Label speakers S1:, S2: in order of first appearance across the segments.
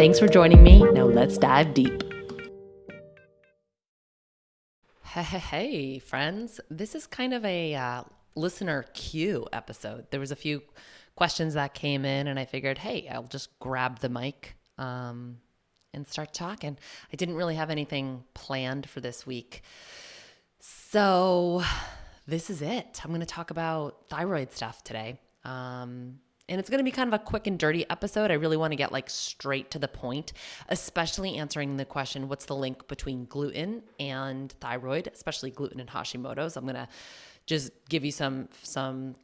S1: Thanks for joining me. Now let's dive deep. Hey, hey, hey, friends. This is kind of a uh, listener Q episode. There was a few questions that came in, and I figured, hey, I'll just grab the mic um, and start talking. I didn't really have anything planned for this week. So, this is it. I'm going to talk about thyroid stuff today. Um, and it's going to be kind of a quick and dirty episode. I really want to get like straight to the point, especially answering the question what's the link between gluten and thyroid, especially gluten and Hashimoto's. I'm going to just give you some some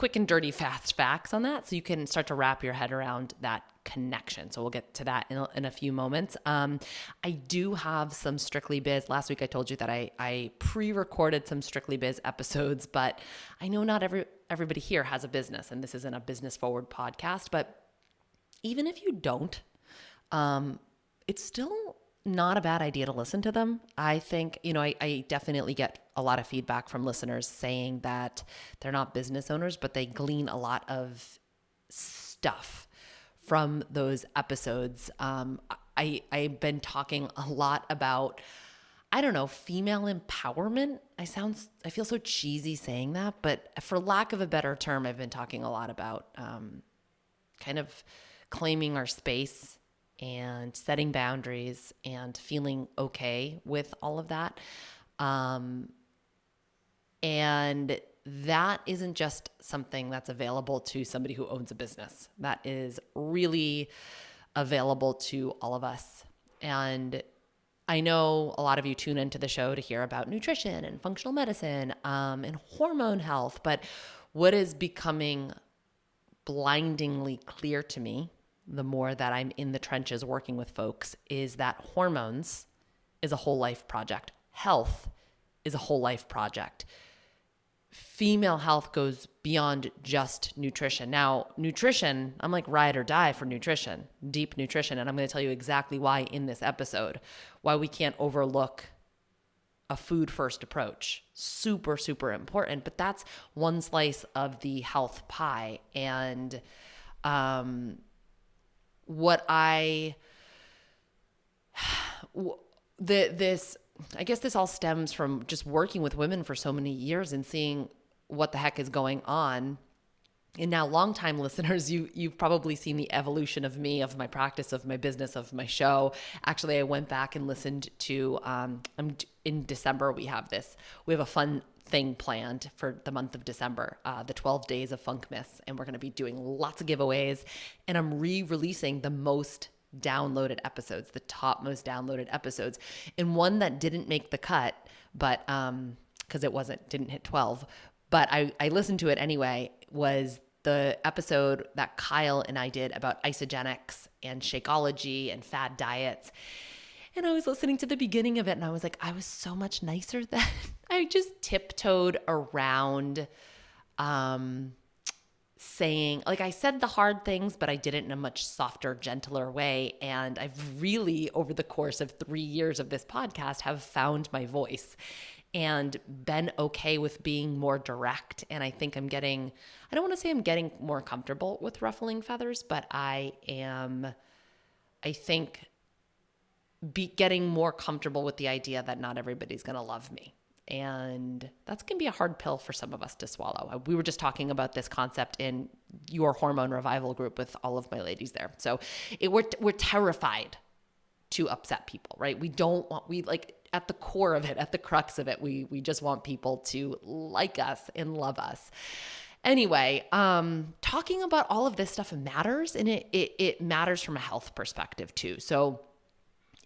S1: quick and dirty fast facts on that so you can start to wrap your head around that connection. So we'll get to that in a, in a few moments. Um, I do have some Strictly Biz. Last week I told you that I, I pre-recorded some Strictly Biz episodes, but I know not every everybody here has a business and this isn't a business forward podcast, but even if you don't, um, it's still not a bad idea to listen to them. I think, you know, I, I, definitely get a lot of feedback from listeners saying that they're not business owners, but they glean a lot of stuff from those episodes. Um, I, I've been talking a lot about, I don't know, female empowerment. I sound, I feel so cheesy saying that, but for lack of a better term, I've been talking a lot about um, kind of claiming our space and setting boundaries and feeling okay with all of that. Um, and that isn't just something that's available to somebody who owns a business. That is really available to all of us. And I know a lot of you tune into the show to hear about nutrition and functional medicine um, and hormone health, but what is becoming blindingly clear to me the more that I'm in the trenches working with folks is that hormones is a whole life project. Health is a whole life project. Female health goes beyond just nutrition. Now, nutrition, I'm like ride or die for nutrition, deep nutrition. And I'm going to tell you exactly why in this episode, why we can't overlook a food first approach. Super, super important. But that's one slice of the health pie. And, um, what I the this I guess this all stems from just working with women for so many years and seeing what the heck is going on. And now longtime listeners, you you've probably seen the evolution of me, of my practice, of my business, of my show. Actually, I went back and listened to um I'm in December we have this. We have a fun thing planned for the month of December, uh, the 12 days of Funk Myths. And we're going to be doing lots of giveaways. And I'm re releasing the most downloaded episodes, the top most downloaded episodes. And one that didn't make the cut, but um, because it wasn't, didn't hit 12, but I, I listened to it anyway, was the episode that Kyle and I did about Isagenix and Shakeology and fad diets. And I was listening to the beginning of it and I was like, I was so much nicer then. I just tiptoed around um, saying, like, I said the hard things, but I did it in a much softer, gentler way. And I've really, over the course of three years of this podcast, have found my voice and been okay with being more direct. And I think I'm getting, I don't want to say I'm getting more comfortable with ruffling feathers, but I am, I think be getting more comfortable with the idea that not everybody's going to love me. And that's going to be a hard pill for some of us to swallow. We were just talking about this concept in your hormone revival group with all of my ladies there. So it, we're, we're terrified to upset people, right? We don't want we like at the core of it, at the crux of it, we we just want people to like us and love us. Anyway, um, talking about all of this stuff matters, and it, it it matters from a health perspective too. So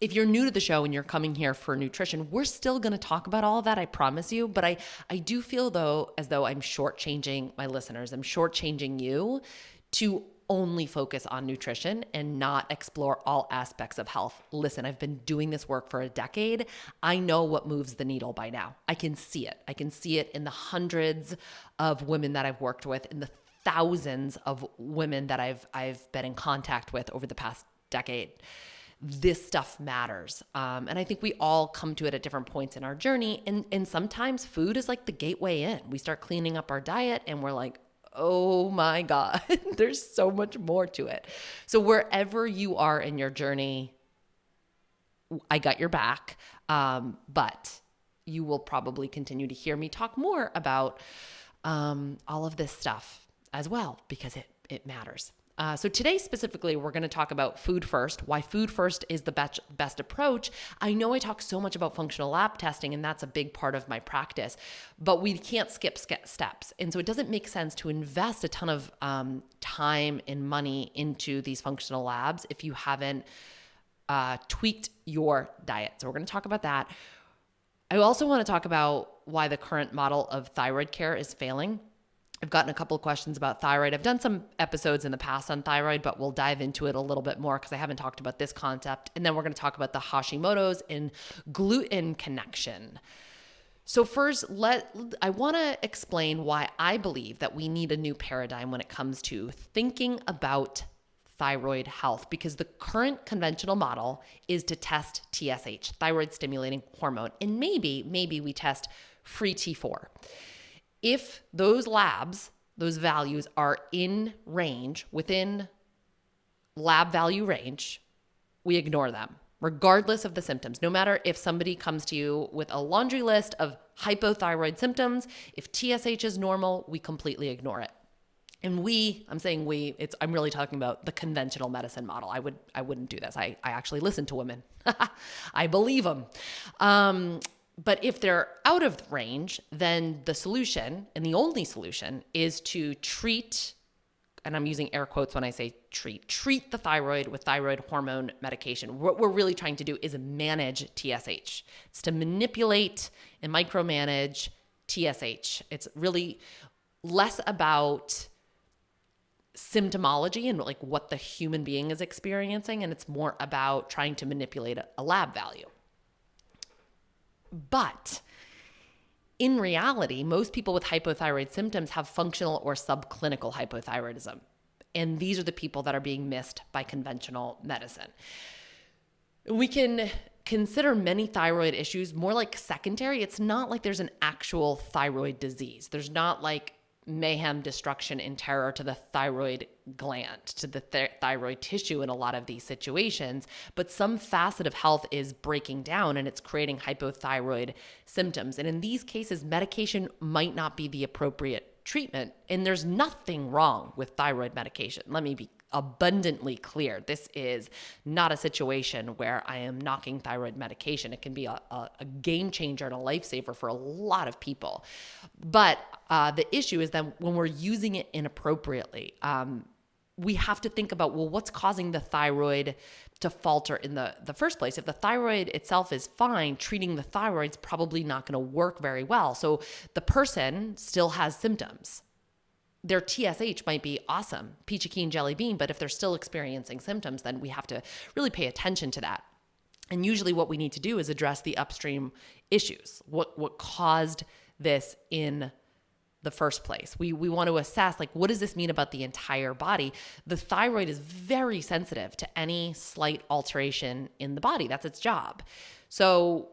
S1: if you're new to the show and you're coming here for nutrition, we're still going to talk about all of that, I promise you. But I, I do feel though as though I'm shortchanging my listeners. I'm shortchanging you to only focus on nutrition and not explore all aspects of health. Listen, I've been doing this work for a decade. I know what moves the needle by now. I can see it. I can see it in the hundreds of women that I've worked with, in the thousands of women that I've I've been in contact with over the past decade. This stuff matters. Um, and I think we all come to it at different points in our journey. And, and sometimes food is like the gateway in. We start cleaning up our diet and we're like, oh my God, there's so much more to it. So, wherever you are in your journey, I got your back. Um, but you will probably continue to hear me talk more about um, all of this stuff as well because it, it matters. Uh, so today specifically, we're going to talk about food first. Why food first is the best best approach. I know I talk so much about functional lab testing, and that's a big part of my practice, but we can't skip steps, and so it doesn't make sense to invest a ton of um, time and money into these functional labs if you haven't uh, tweaked your diet. So we're going to talk about that. I also want to talk about why the current model of thyroid care is failing I've gotten a couple of questions about thyroid. I've done some episodes in the past on thyroid, but we'll dive into it a little bit more because I haven't talked about this concept. And then we're going to talk about the Hashimoto's and gluten connection. So first, let I want to explain why I believe that we need a new paradigm when it comes to thinking about thyroid health because the current conventional model is to test TSH, thyroid stimulating hormone, and maybe maybe we test free T4 if those labs, those values are in range, within lab value range, we ignore them, regardless of the symptoms. No matter if somebody comes to you with a laundry list of hypothyroid symptoms, if TSH is normal, we completely ignore it. And we, I'm saying we, it's I'm really talking about the conventional medicine model. I would I wouldn't do this. I, I actually listen to women. I believe them. Um, but if they're out of range, then the solution and the only solution is to treat, and I'm using air quotes when I say treat, treat the thyroid with thyroid hormone medication. What we're really trying to do is manage TSH. It's to manipulate and micromanage TSH. It's really less about symptomology and like what the human being is experiencing and it's more about trying to manipulate a, lab value but in reality, most people with hypothyroid symptoms have functional or subclinical hypothyroidism. And these are the people that are being missed by conventional medicine. We can consider many thyroid issues more like secondary. It's not like there's an actual thyroid disease. There's not like mayhem, destruction, and terror to the thyroid gland, to the th- thyroid tissue in a lot of these situations. But some facet of health is breaking down and it's creating hypothyroid symptoms. And in these cases, medication might not be the appropriate treatment. And there's nothing wrong with thyroid medication. Let me be abundantly clear. This is not a situation where I am knocking thyroid medication. It can be a, a, a game changer and a lifesaver for a lot of people. But uh, the issue is that when we're using it inappropriately, um, we have to think about well, what's causing the thyroid to falter in the, the first place? If the thyroid itself is fine, treating the thyroid's probably not going to work very well. So the person still has symptoms their TSH might be awesome, peachy keen jelly bean, but if they're still experiencing symptoms, then we have to really pay attention to that. And usually what we need to do is address the upstream issues. What what caused this in the first place. We we want to assess like what does this mean about the entire body? The thyroid is very sensitive to any slight alteration in the body. That's its job. So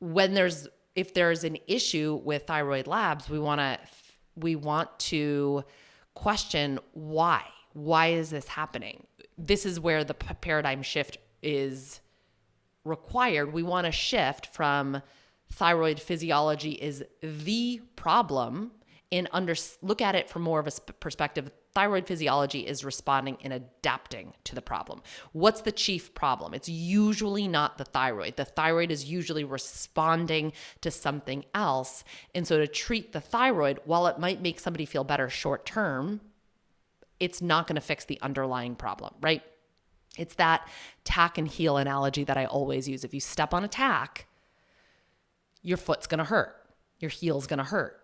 S1: when there's if there's an issue with thyroid labs, we want to we want to question why. Why is this happening? This is where the paradigm shift is required. We want to shift from thyroid physiology is the problem and under look at it from more of a perspective thyroid physiology is responding and adapting to the problem. What's the chief problem? It's usually not the thyroid. The thyroid is usually responding to something else. And so to treat the thyroid while it might make somebody feel better short term it's not going to fix the underlying problem right? It's that tack and heel analogy that i always use. If you step on a tack your foot's going to hurt. Your heel's going to hurt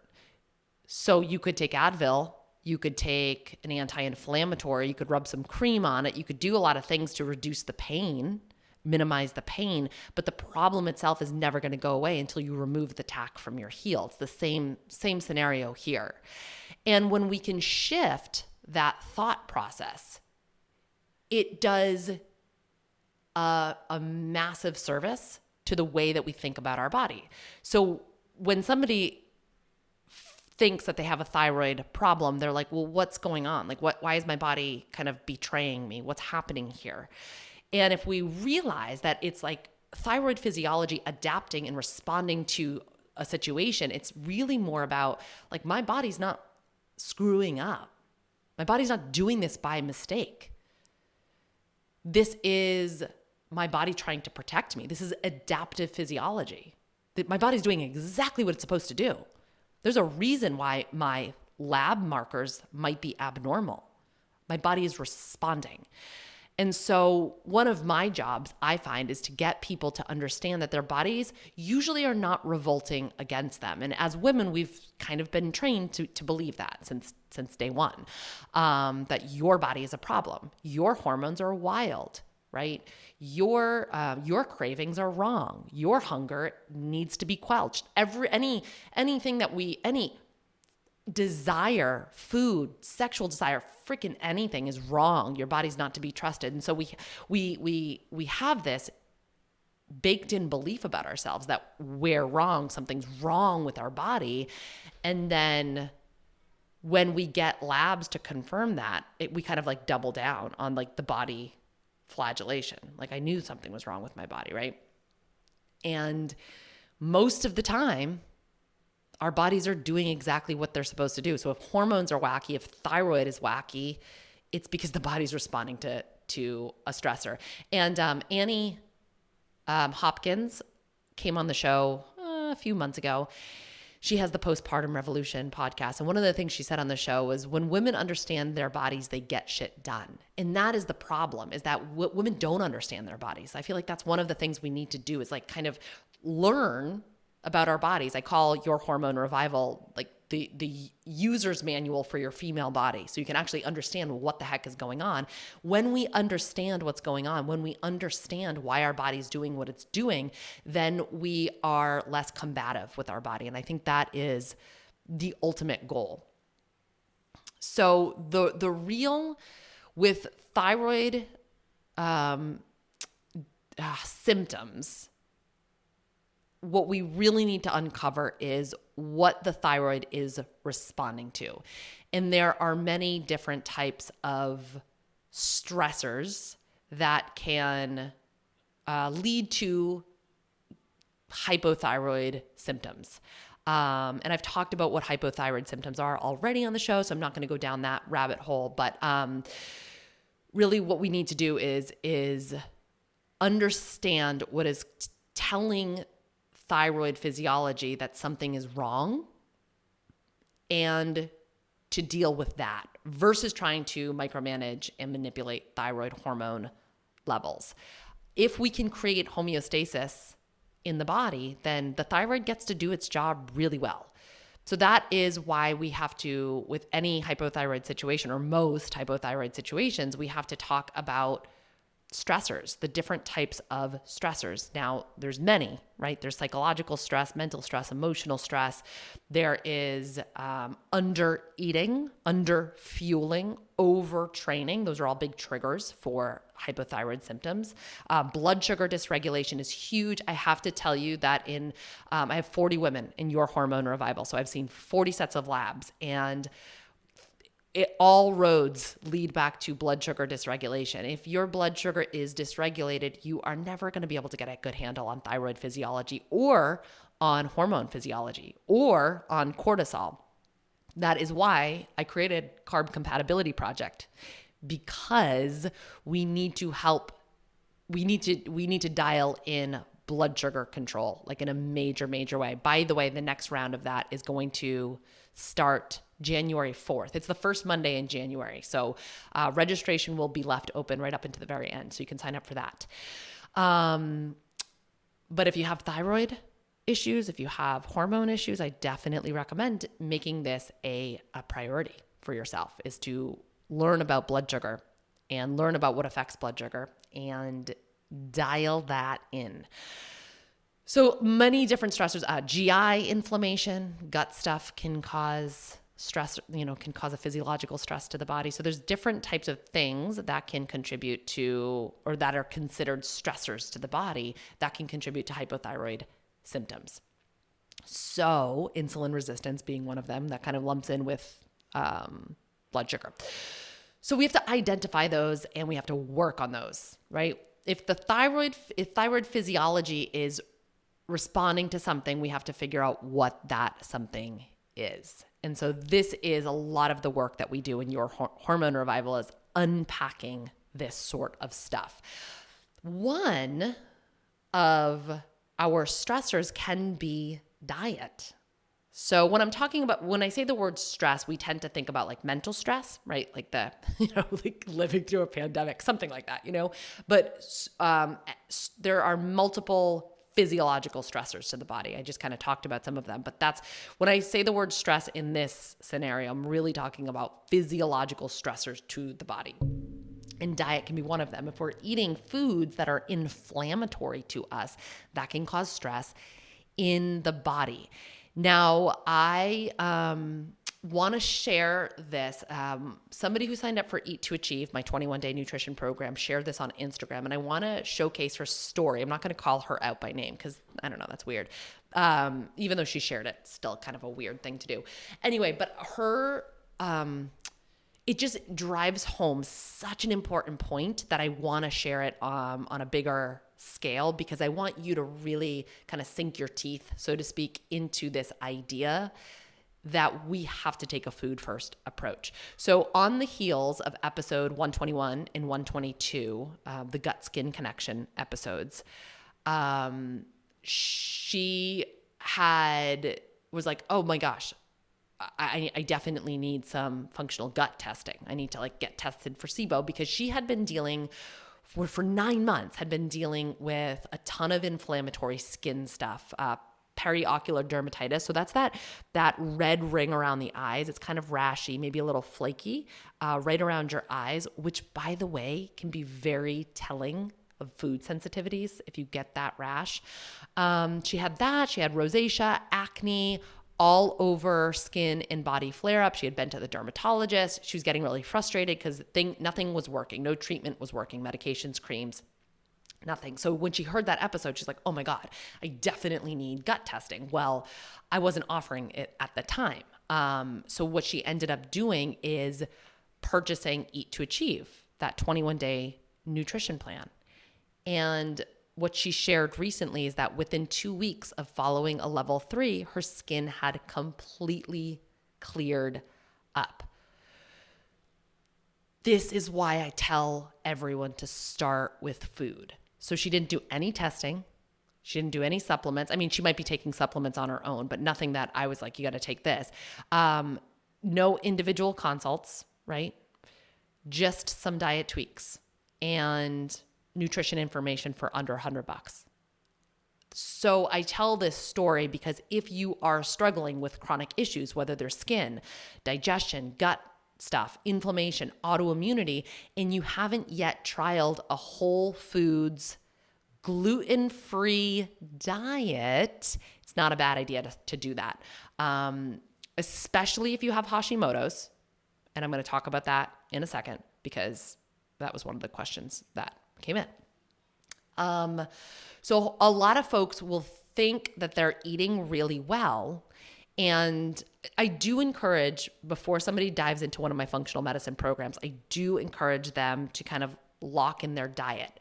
S1: so you could take Advil, you could take an anti inflammatory, you could rub some cream on it, you could do a lot of things to reduce the pain, minimize the pain, but the problem itself is never going to go away until you remove the tack from your heel. It's the same same scenario here. And when we can shift that thought process, it does a, a massive service to the way that we think about our body. So when somebody thinks that they have a thyroid problem, they're like, well, what's going on? Like, what, why is my body kind of betraying me? What's happening here? And if we realize that it's like thyroid physiology adapting and responding to a situation, it's really more about like, my body's not screwing up. My body's not doing this by mistake. This is my body trying to protect me. This is adaptive physiology. That my body's doing exactly what it's supposed to do. There's a reason why my lab markers might be abnormal. My body is responding. And so, one of my jobs I find is to get people to understand that their bodies usually are not revolting against them. And as women, we've kind of been trained to, to believe that since, since day one um, that your body is a problem. Your hormones are wild right? Your uh, your cravings are wrong. Your hunger needs to be quelled. Every any anything that we any desire, food, sexual desire, freaking anything is wrong. Your body's not to be trusted. And so we we we we have this baked in belief about ourselves that we're wrong, something's wrong with our body. And then when we get labs to confirm that, it, we kind of like double down on like the body flagellation. Like I knew something was wrong with my body, right? And most of the time, our bodies are doing exactly what they're supposed to do. So if hormones are wacky, if thyroid is wacky, it's because the body's responding to to a stressor. And um, Annie um, Hopkins came on the show uh, a few months ago, she has the postpartum revolution podcast. And one of the things she said on the show was when women understand their bodies they get shit done. And that is the problem is that w- women don't understand their bodies. I feel like that's one of the things we need to do is like kind of learn about our bodies. I call your hormone revival like the the user's manual for your female body so you can actually understand what the heck is going on. When we understand what's going on when we understand why our body's doing what it's doing then we are less combative with our body. And i think that is the ultimate goal. So the the real with thyroid um, uh, symptoms what we really need to uncover is what the thyroid is responding to. And there are many different types of stressors that can uh, lead to hypothyroid symptoms. Um, and I've talked about what hypothyroid symptoms are already on the show, so I'm not going to go down that rabbit hole. But um, really, what we need to do is is understand what is telling thyroid physiology that something is wrong and to deal with that versus trying to micromanage and manipulate thyroid hormone levels. If we can create homeostasis in the body, then the thyroid gets to do its job really well. So that is why we have to, with any hypothyroid situation or most hypothyroid situations, we have to talk about stressors, the different types of stressors. Now, there's many, right? There's psychological stress, mental stress, emotional stress. There is um, under eating, under fueling, overtraining. Those are all big triggers for hypothyroid symptoms. Uh, blood sugar dysregulation is huge. I have to tell you that in, um, I have 40 women in your hormone revival. So I've seen 40 sets of labs and it, all roads lead back to blood sugar dysregulation. If your blood sugar is dysregulated, you are never going to be able to get a good handle on thyroid physiology or on hormone physiology or on cortisol. That is why I created Carb Compatibility Project because we need to help we need to we need to dial in blood sugar control like in a major major way. By the way, the next round of that is going to start January 4th. It's the first Monday in January. So uh, registration will be left open right up into the very end. So you can sign up for that. Um, but if you have thyroid issues, if you have hormone issues, I definitely recommend making this a, a priority for yourself is to learn about blood sugar and learn about what affects blood sugar and dial that in. So many different stressors, uh, GI inflammation, gut stuff can cause stress, you know, can cause a physiological stress to the body. So there's different types of things that can contribute to, or that are considered stressors to the body that can contribute to hypothyroid symptoms. So insulin resistance being one of them that kind of lumps in with um, blood sugar. So we have to identify those and we have to work on those, right? If the thyroid if thyroid physiology is responding to something, we have to figure out what that something is. And so this is a lot of the work that we do in your hormone revival is unpacking this sort of stuff. One of our stressors can be diet. So when I'm talking about when I say the word stress, we tend to think about like mental stress, right? Like the you know like living through a pandemic, something like that, you know. But um, there are multiple physiological stressors to the body. I just kind of talked about some of them, but that's when I say the word stress in this scenario, I'm really talking about physiological stressors to the body. And diet can be one of them. If we're eating foods that are inflammatory to us, that can cause stress in the body. Now, I um, want to share this. Um, somebody who signed up for Eat to Achieve, my 21 day nutrition program, shared this on Instagram, and I want to showcase her story. I'm not going to call her out by name because I don't know, that's weird. Um, even though she shared it, still kind of a weird thing to do. Anyway, but her. Um, it just drives home such an important point that I want to share it um, on a bigger scale because I want you to really kind of sink your teeth, so to speak, into this idea that we have to take a food first approach. So, on the heels of episode 121 and 122, uh, the gut skin connection episodes, um, she had was like, oh my gosh, I, I definitely need some functional gut testing. I need to like get tested for SIBO because she had been dealing for, for nine months, had been dealing with a ton of inflammatory skin stuff, uh, periocular dermatitis. So that's that that red ring around the eyes. It's kind of rashy, maybe a little flaky, uh, right around your eyes, which by the way can be very telling of food sensitivities if you get that rash. Um, she had that. She had rosacea, acne. All over skin and body flare up. She had been to the dermatologist. She was getting really frustrated because nothing was working. No treatment was working. Medications, creams, nothing. So when she heard that episode, she's like, oh my God, I definitely need gut testing. Well, I wasn't offering it at the time. Um, so what she ended up doing is purchasing Eat to Achieve, that 21 day nutrition plan. And what she shared recently is that within two weeks of following a level three, her skin had completely cleared up. This is why I tell everyone to start with food. So she didn't do any testing. She didn't do any supplements. I mean, she might be taking supplements on her own, but nothing that I was like, you got to take this. Um, no individual consults, right? Just some diet tweaks and nutrition information for under 100 bucks. So I tell this story because if you are struggling with chronic issues, whether they're skin, digestion, gut stuff, inflammation, autoimmunity, and you haven't yet trialed a whole foods, gluten free diet, it's not a bad idea to, to do that. Um, especially if you have Hashimoto's. And I'm going to talk about that in a second because that was one of the questions that came in. Um, so, a lot of folks will think that they're eating really well and I do encourage before somebody dives into one of my functional medicine programs, I do encourage them to kind of lock in their diet.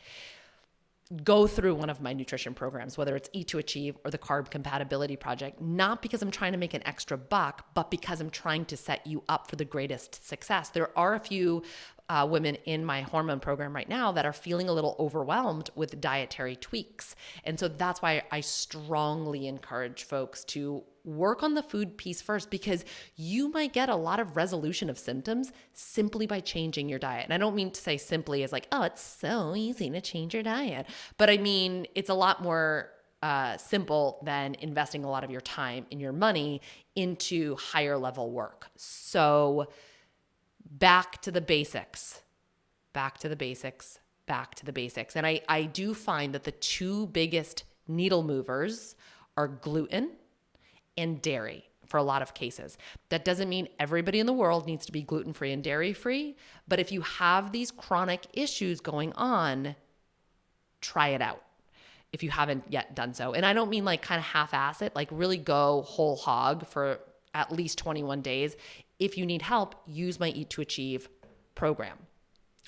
S1: go through one of my nutrition programs, whether it's Eat to Achieve or the Carb Compatibility Project, not because I'm trying to make an extra buck, but because I'm trying to set you up for the greatest success. There are a few uh, women in my hormone program right now that are feeling a little overwhelmed with dietary tweaks. And so that's why I strongly encourage folks to work on the food piece first because you might get a lot of resolution of symptoms simply by changing your diet. And I don't mean to say simply as like, oh, it's so easy to change your diet, but I mean, it's a lot more uh, simple than investing a lot of your time and your money into higher level work. So, back to the basics, back to the basics, back to the basics. And I, I do find that the two biggest needle movers are gluten and dairy for a lot of cases. That doesn't mean everybody in the world needs to be gluten free and dairy free, but if you have these chronic issues going on, try it out if you haven't yet done so. And I don't mean like kind of half ass it, like really go whole hog for at least 21 days. If you need help, use my Eat to Achieve program.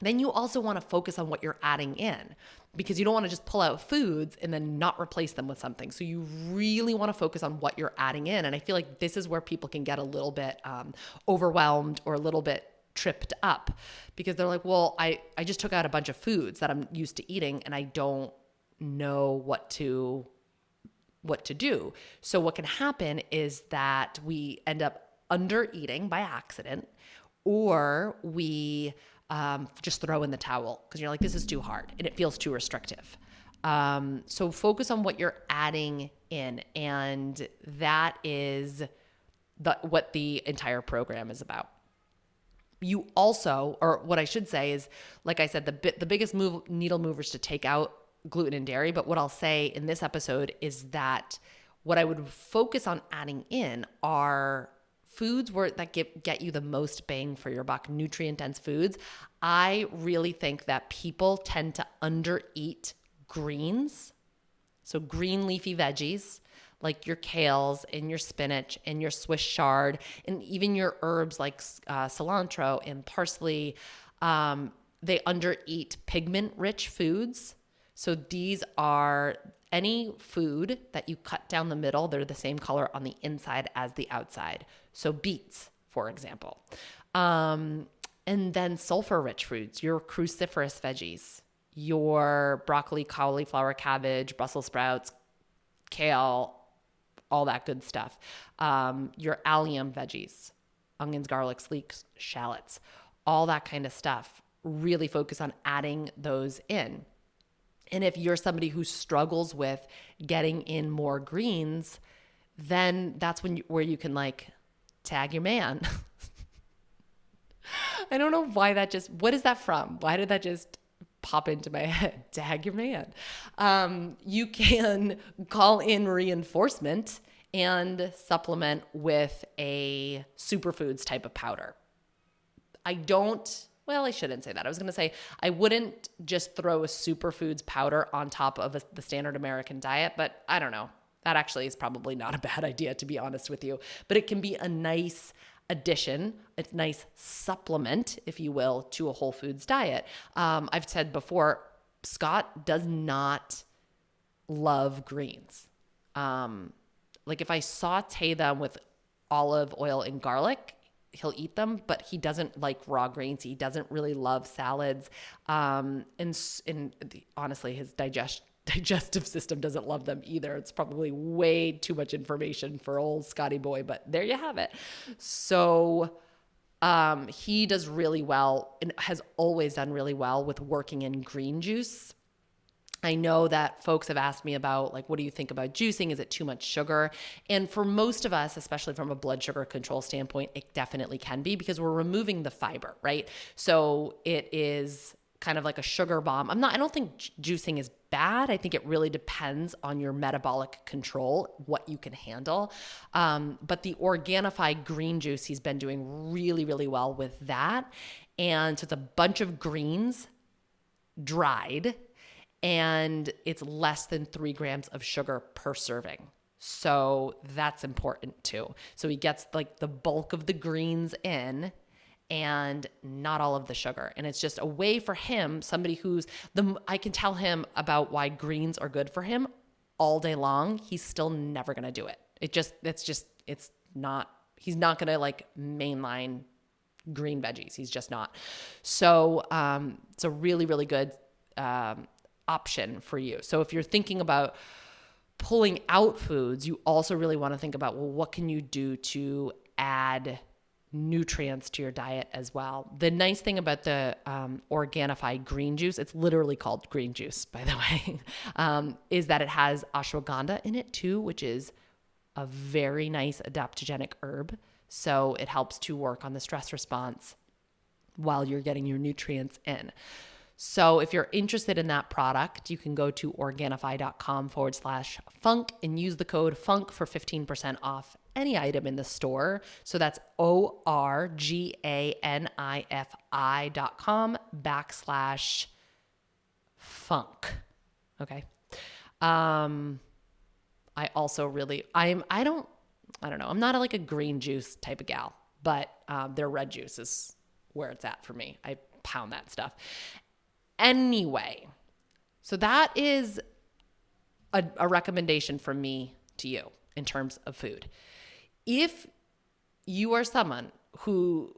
S1: Then you also want to focus on what you're adding in because you don't want to just pull out foods and then not replace them with something. So you really want to focus on what you're adding in. And I feel like this is where people can get a little bit um, overwhelmed or a little bit tripped up because they're like, well, I, I just took out a bunch of foods that I'm used to eating and I don't know what to what to do. So what can happen is that we end up under eating by accident or we um, just throw in the towel because you're like, this is too hard and it feels too restrictive. Um, so focus on what you're adding in, and that is the, what the entire program is about. You also, or what I should say is, like I said, the the biggest move needle movers to take out gluten and dairy. But what I'll say in this episode is that what I would focus on adding in are foods that get get you the most bang for your buck, nutrient dense foods. I really think that people tend to undereat greens. So green leafy veggies like your kales and your spinach and your Swiss chard and even your herbs like uh, cilantro and parsley. Um, they undereat pigment rich foods. So these are any food that you cut down the middle, they're the same color on the inside as the outside. So beets, for example. Um, and then sulfur rich foods, your cruciferous veggies, your broccoli, cauliflower, cabbage, Brussels sprouts, kale, all that good stuff. Um, your allium veggies, onions, garlics, leeks, shallots, all that kind of stuff. Really focus on adding those in. And if you're somebody who struggles with getting in more greens, then that's when you, where you can like tag your man. I don't know why that just what is that from? Why did that just pop into my head? Tag your man. Um, you can call in reinforcement and supplement with a superfoods type of powder. I don't well, I shouldn't say that. I was going to say I wouldn't just throw a superfoods powder on top of a, the standard American diet, but I don't know. That actually is probably not a bad idea, to be honest with you. But it can be a nice addition, a nice supplement, if you will, to a whole foods diet. Um, I've said before, Scott does not love greens. Um, like if I saute them with olive oil and garlic, he'll eat them, but he doesn't like raw greens. He doesn't really love salads. Um, and and honestly, his digest digestive system doesn't love them either. It's probably way too much information for old Scotty boy, but there you have it. So um, he does really well and has always done really well with working in green juice. I know that folks have asked me about, like, what do you think about juicing? Is it too much sugar? And for most of us, especially from a blood sugar control standpoint, it definitely can be because we're removing the fiber, right? So it is kind of like a sugar bomb. I'm not, I don't think juicing is bad. I think it really depends on your metabolic control, what you can handle. Um, but the Organifi green juice, he's been doing really, really well with that. And so it's a bunch of greens dried and it's less than three grams of sugar per serving. So that's important too. So he gets like the bulk of the greens in and not all of the sugar. And it's just a way for him, somebody who's the I can tell him about why greens are good for him all day long. He's still never going to do it. It just it's just it's not he's not going to like mainline green veggies. He's just not. So um, it's a really really good um, option for you. So if you're thinking about pulling out foods, you also really want to think about well, what can you do to add nutrients to your diet as well. The nice thing about the um, Organifi green juice, it's literally called green juice, by the way, um, is that it has ashwagandha in it too, which is a very nice adaptogenic herb. So it helps to work on the stress response while you're getting your nutrients in. So if you're interested in that product, you can go to Organifi.com forward slash funk and use the code funk for 15% off any item in the store. So that's O R G A N I F I dot com backslash funk. Okay. Um, I also really, I'm, I don't, I don't know, I'm not a, like a green juice type of gal, but um, their red juice is where it's at for me. I pound that stuff anyway. So that is a, a recommendation from me to you in terms of food. If you are someone who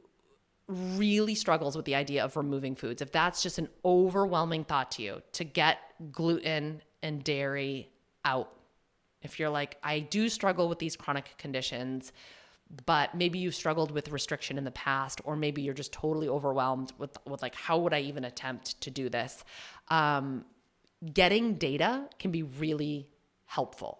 S1: really struggles with the idea of removing foods, if that's just an overwhelming thought to you to get gluten and dairy out, if you're like, I do struggle with these chronic conditions, but maybe you've struggled with restriction in the past or maybe you're just totally overwhelmed with with like how would i even attempt to do this? Um, getting data can be really helpful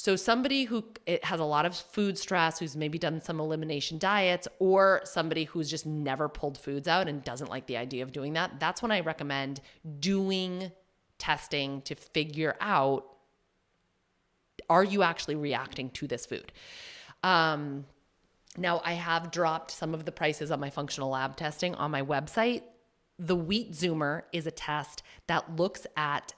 S1: so somebody who has a lot of food stress who's maybe done some elimination diets or somebody who's just never pulled foods out and doesn't like the idea of doing that that's when i recommend doing testing to figure out are you actually reacting to this food um, now, I have dropped some of the prices on my functional lab testing on my website. The Wheat Zoomer is a test that looks at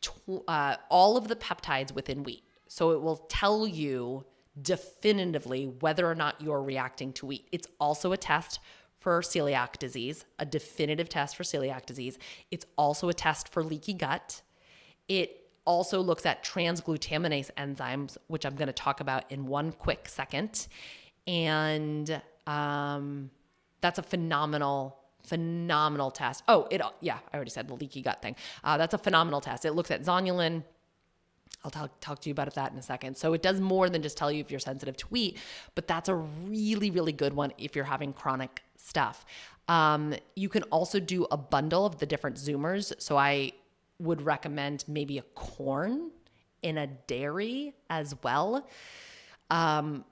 S1: tw- uh, all of the peptides within wheat. So it will tell you definitively whether or not you're reacting to wheat. It's also a test for celiac disease, a definitive test for celiac disease. It's also a test for leaky gut. It also looks at transglutaminase enzymes, which I'm going to talk about in one quick second. And um, that's a phenomenal phenomenal test. Oh, it yeah, I already said the leaky gut thing. Uh, that's a phenomenal test. It looks at zonulin. I'll talk, talk to you about that in a second. So it does more than just tell you if you're sensitive to wheat, but that's a really, really good one if you're having chronic stuff. Um, you can also do a bundle of the different Zoomers. So I would recommend maybe a corn in a dairy as well. Um,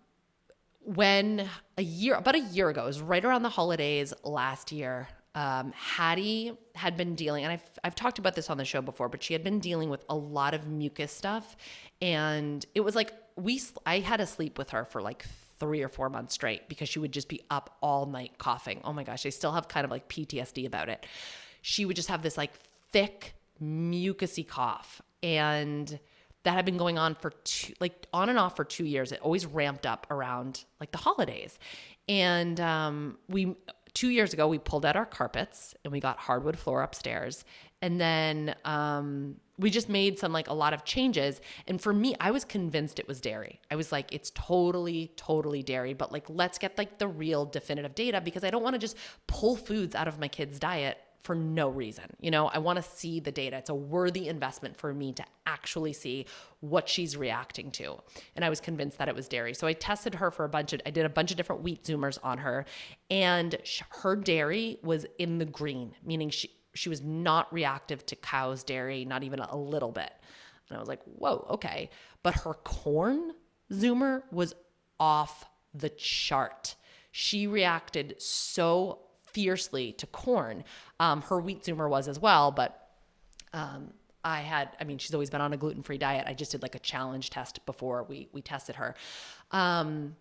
S1: when a year, about a year ago, it was right around the holidays last year. Um, Hattie had been dealing, and I've, I've talked about this on the show before, but she had been dealing with a lot of mucus stuff. And it was like, we, I had to sleep with her for like three or four months straight because she would just be up all night coughing. Oh my gosh, I still have kind of like PTSD about it. She would just have this like thick, mucusy cough. And that had been going on for two, like on and off for two years. It always ramped up around like the holidays. And um, we, two years ago, we pulled out our carpets and we got hardwood floor upstairs. And then um, we just made some like a lot of changes. And for me, I was convinced it was dairy. I was like, it's totally, totally dairy, but like, let's get like the real definitive data because I don't want to just pull foods out of my kids' diet for no reason. You know, I want to see the data. It's a worthy investment for me to actually see what she's reacting to. And I was convinced that it was dairy. So I tested her for a bunch of, I did a bunch of different wheat zoomers on her, and her dairy was in the green, meaning she, she was not reactive to cow's dairy, not even a little bit. And I was like, whoa, okay. But her corn zoomer was off the chart. She reacted so fiercely to corn. Um, her wheat zoomer was as well, but um, I had, I mean, she's always been on a gluten free diet. I just did like a challenge test before we we tested her. Um,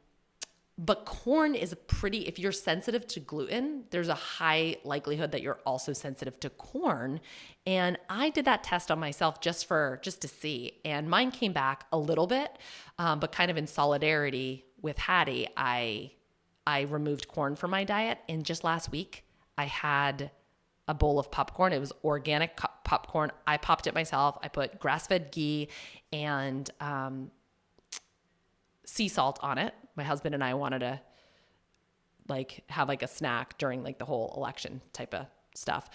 S1: but corn is a pretty, if you're sensitive to gluten, there's a high likelihood that you're also sensitive to corn. And I did that test on myself just for, just to see. And mine came back a little bit, um, but kind of in solidarity with Hattie, I I removed corn from my diet. And just last week, I had a bowl of popcorn. It was organic popcorn. I popped it myself. I put grass fed ghee and um, sea salt on it. My husband and I wanted to like have like a snack during like the whole election type of stuff.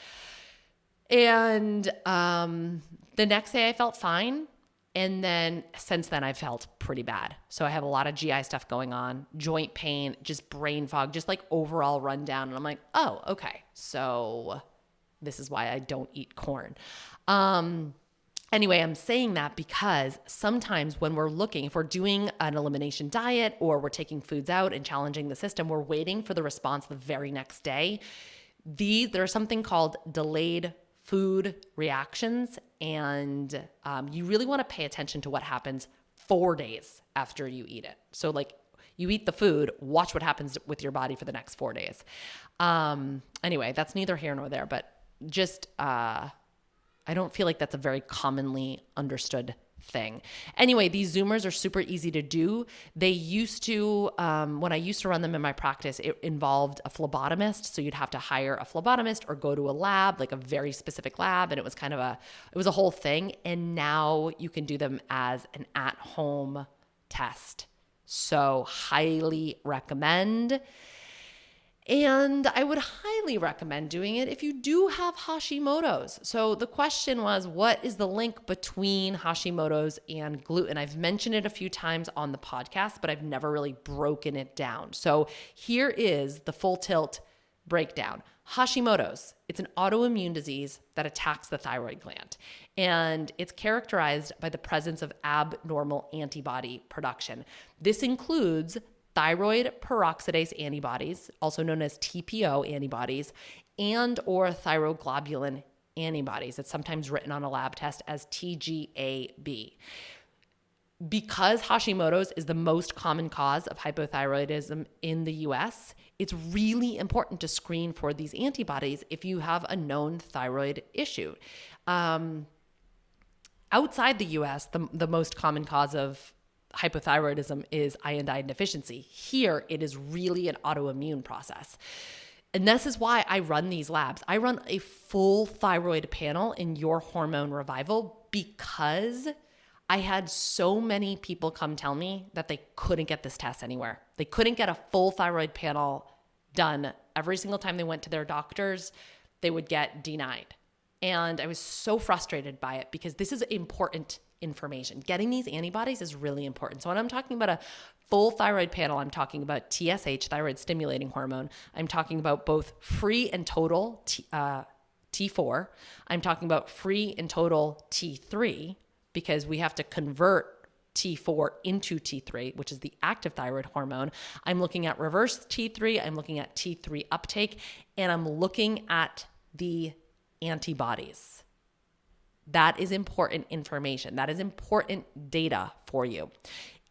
S1: And um, the next day I felt fine. And then since then, I've felt pretty bad. So I have a lot of GI stuff going on, joint pain, just brain fog, just like overall rundown. And I'm like, oh, okay. So this is why I don't eat corn. Um, Anyway, I'm saying that because sometimes when we're looking, if we're doing an elimination diet or we're taking foods out and challenging the system, we're waiting for the response the very next day. These there's something called delayed food reactions, and um, you really want to pay attention to what happens four days after you eat it. So, like, you eat the food, watch what happens with your body for the next four days. Um, anyway, that's neither here nor there, but just uh, I don't feel like that's a very commonly understood thing. Anyway, these Zoomers are super easy to do. They used to, um, when I used to run them in my practice, it involved a phlebotomist. So you'd have to hire a phlebotomist or go to a lab, like a very specific lab. And it was kind of a, it was a whole thing. And now you can do them as an at home test. So highly recommend. And I would highly recommend doing it if you do have Hashimoto's. So the question was, what is the link between Hashimoto's and gluten? I've mentioned it a few times on the podcast, but I've never really broken it down. So here is the full tilt breakdown. Hashimoto's, it's an autoimmune disease that attacks the thyroid gland. And it's characterized by the presence of abnormal antibody production. This includes thyroid peroxidase antibodies, also known as TPO antibodies, and or thyroglobulin antibodies. It's sometimes written on a lab test as TGAB. Because Hashimoto's is the most common cause of hypothyroidism in the US, it's really important to screen for these antibodies if you have a known thyroid issue. Um, outside the US, the, the most common cause of hypothyroidism is iodine deficiency. Here, it is really an autoimmune process. And this is why I run these labs. I run a full thyroid panel in your hormone revival because I had so many people come tell me that they couldn't get this test anywhere. They couldn't get a full thyroid panel done. Every single time they went to their doctors, they would get denied. And I was so frustrated by it because this is important information. Getting these antibodies is really important. So when I'm talking about a full thyroid panel, I'm talking about TSH, thyroid stimulating hormone. I'm talking about both free and total T, uh, T4. I'm talking about free and total T3 because we have to convert T4 into T3, which is the active thyroid hormone. I'm looking at reverse T3, I'm looking at T3 uptake, and I'm looking at the antibodies. That is important information. That is important data for you.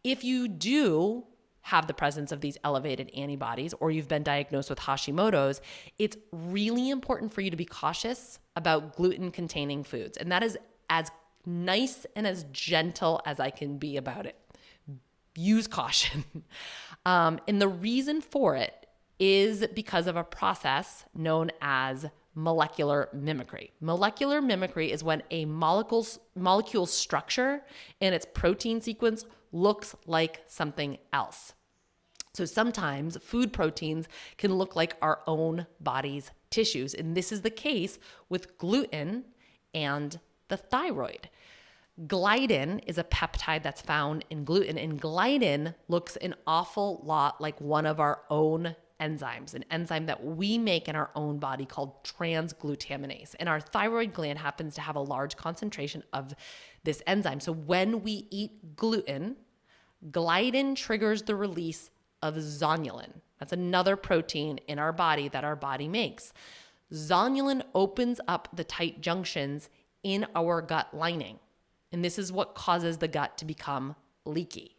S1: If you do have the presence of these elevated antibodies or you've been diagnosed with Hashimoto's, it's really important for you to be cautious about gluten containing foods. And that is as nice and as gentle as I can be about it. Use caution. um, and the reason for it is because of a process known as molecular mimicry. Molecular mimicry is when a molecule's molecule structure and its protein sequence looks like something else. So sometimes food proteins can look like our own body's tissues, and this is the case with gluten and the thyroid. Gliadin is a peptide that's found in gluten, and gliadin looks an awful lot like one of our own enzymes, an enzyme that we make in our own body called transglutaminase. And our thyroid gland happens to have a large concentration of this enzyme. So when we eat gluten, gliadin triggers the release of zonulin. That's another protein in our body that our body makes. Zonulin opens up the tight junctions in our gut lining. And this is what causes the gut to become leaky.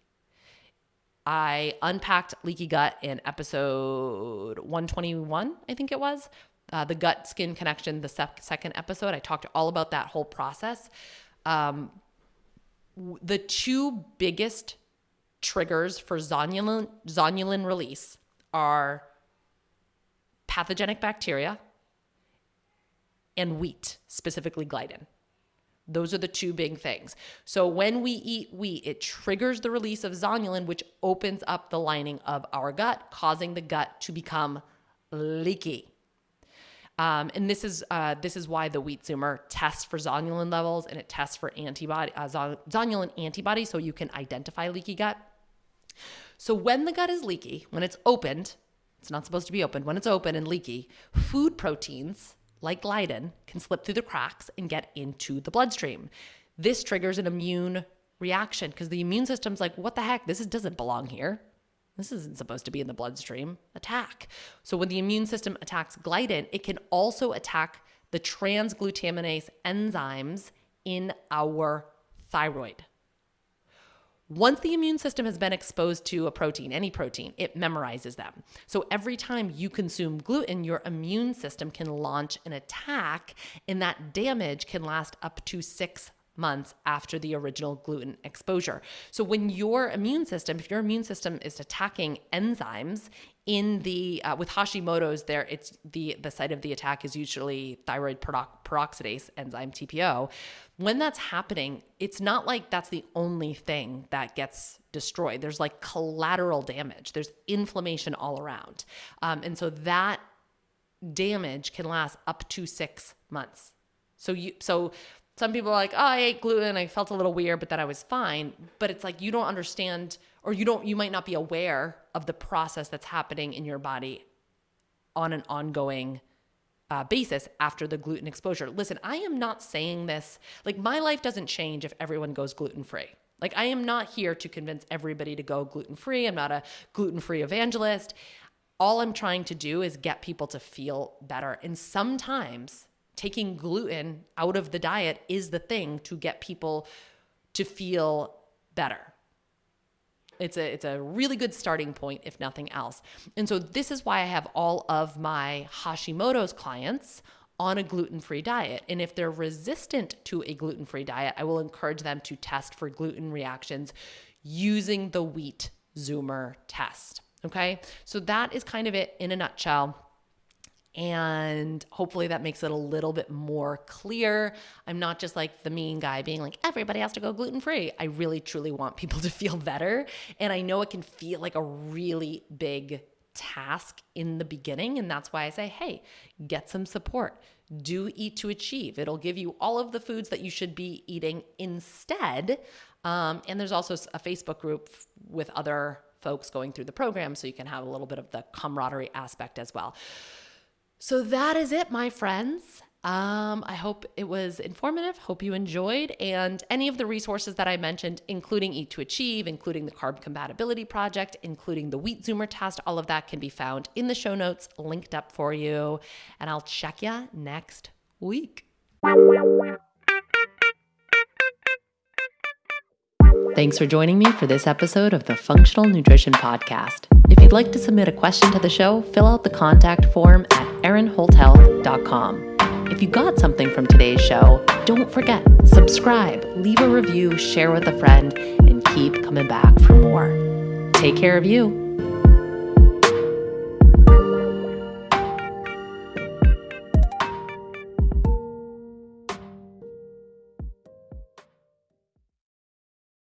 S1: I unpacked leaky gut in episode 121, I think it was. Uh, the gut skin connection, the sec- second episode. I talked all about that whole process. Um, the two biggest triggers for zonulin, zonulin release are pathogenic bacteria and wheat, specifically gliadin. Those are the two big things. So when we eat wheat, it triggers the release of zonulin, which opens up the lining of our gut, causing the gut to become leaky. Um, and this is uh, this is why the wheat zoomer tests for zonulin levels and it tests for antibody uh, zonulin antibodies, so you can identify leaky gut. So when the gut is leaky, when it's opened, it's not supposed to be opened. When it's open and leaky, food proteins like gliadin, can slip through the cracks and get into the bloodstream. This triggers an immune reaction because the immune system's like, what the heck? This is, doesn't belong here. This isn't supposed to be in the bloodstream. Attack. So when the immune system attacks gliadin, it can also attack the transglutaminase enzymes in our thyroid. Once the immune system has been exposed to a protein, any protein, it memorizes them. So every time you consume gluten, your immune system can launch an attack, and that damage can last up to six months after the original gluten exposure. So when your immune system, if your immune system is attacking enzymes in the uh, with Hashimoto's, there it's the the site of the attack is usually thyroid peroxidase enzyme TPO. When that's happening, it's not like that's the only thing that gets destroyed. There's like collateral damage. There's inflammation all around, um, and so that damage can last up to six months. So you so some people are like, oh, I ate gluten. I felt a little weird, but then I was fine. But it's like you don't understand, or you don't, you might not be aware of the process that's happening in your body on an ongoing uh, basis after the gluten exposure. Listen, I am not saying this, like, my life doesn't change if everyone goes gluten free. Like, I am not here to convince everybody to go gluten free. I'm not a gluten free evangelist. All I'm trying to do is get people to feel better. And sometimes taking gluten out of the diet is the thing to get people to feel better. It's a it's a really good starting point if nothing else. And so this is why I have all of my Hashimoto's clients on a gluten-free diet. And if they're resistant to a gluten-free diet, I will encourage them to test for gluten reactions using the wheat zoomer test. Okay? So that is kind of it in a nutshell. And hopefully that makes it a little bit more clear. I'm not just like the mean guy being like, everybody has to go gluten free. I really, truly want people to feel better. And I know it can feel like a really big task in the beginning. And that's why I say, hey, get some support. Do eat to achieve. It'll give you all of the foods that you should be eating instead. Um, and there's also a Facebook group with other folks going through the program so you can have a little bit of the camaraderie aspect as well. So that is it, my friends. Um, I hope it was informative. Hope you enjoyed. And any of the resources that I mentioned, including Eat to Achieve, including the Carb Compatibility Project, including the Wheat Zoomer test, all of that can be found in the show notes, linked up for you. And I'll check you next week. Thanks for joining me for this episode of the Functional Nutrition Podcast. If you'd like to submit a question to the show, fill out the contact form at erinholthealth.com. If you got something from today's show, don't forget, subscribe, leave a review, share with a friend, and keep coming back for more. Take care of you.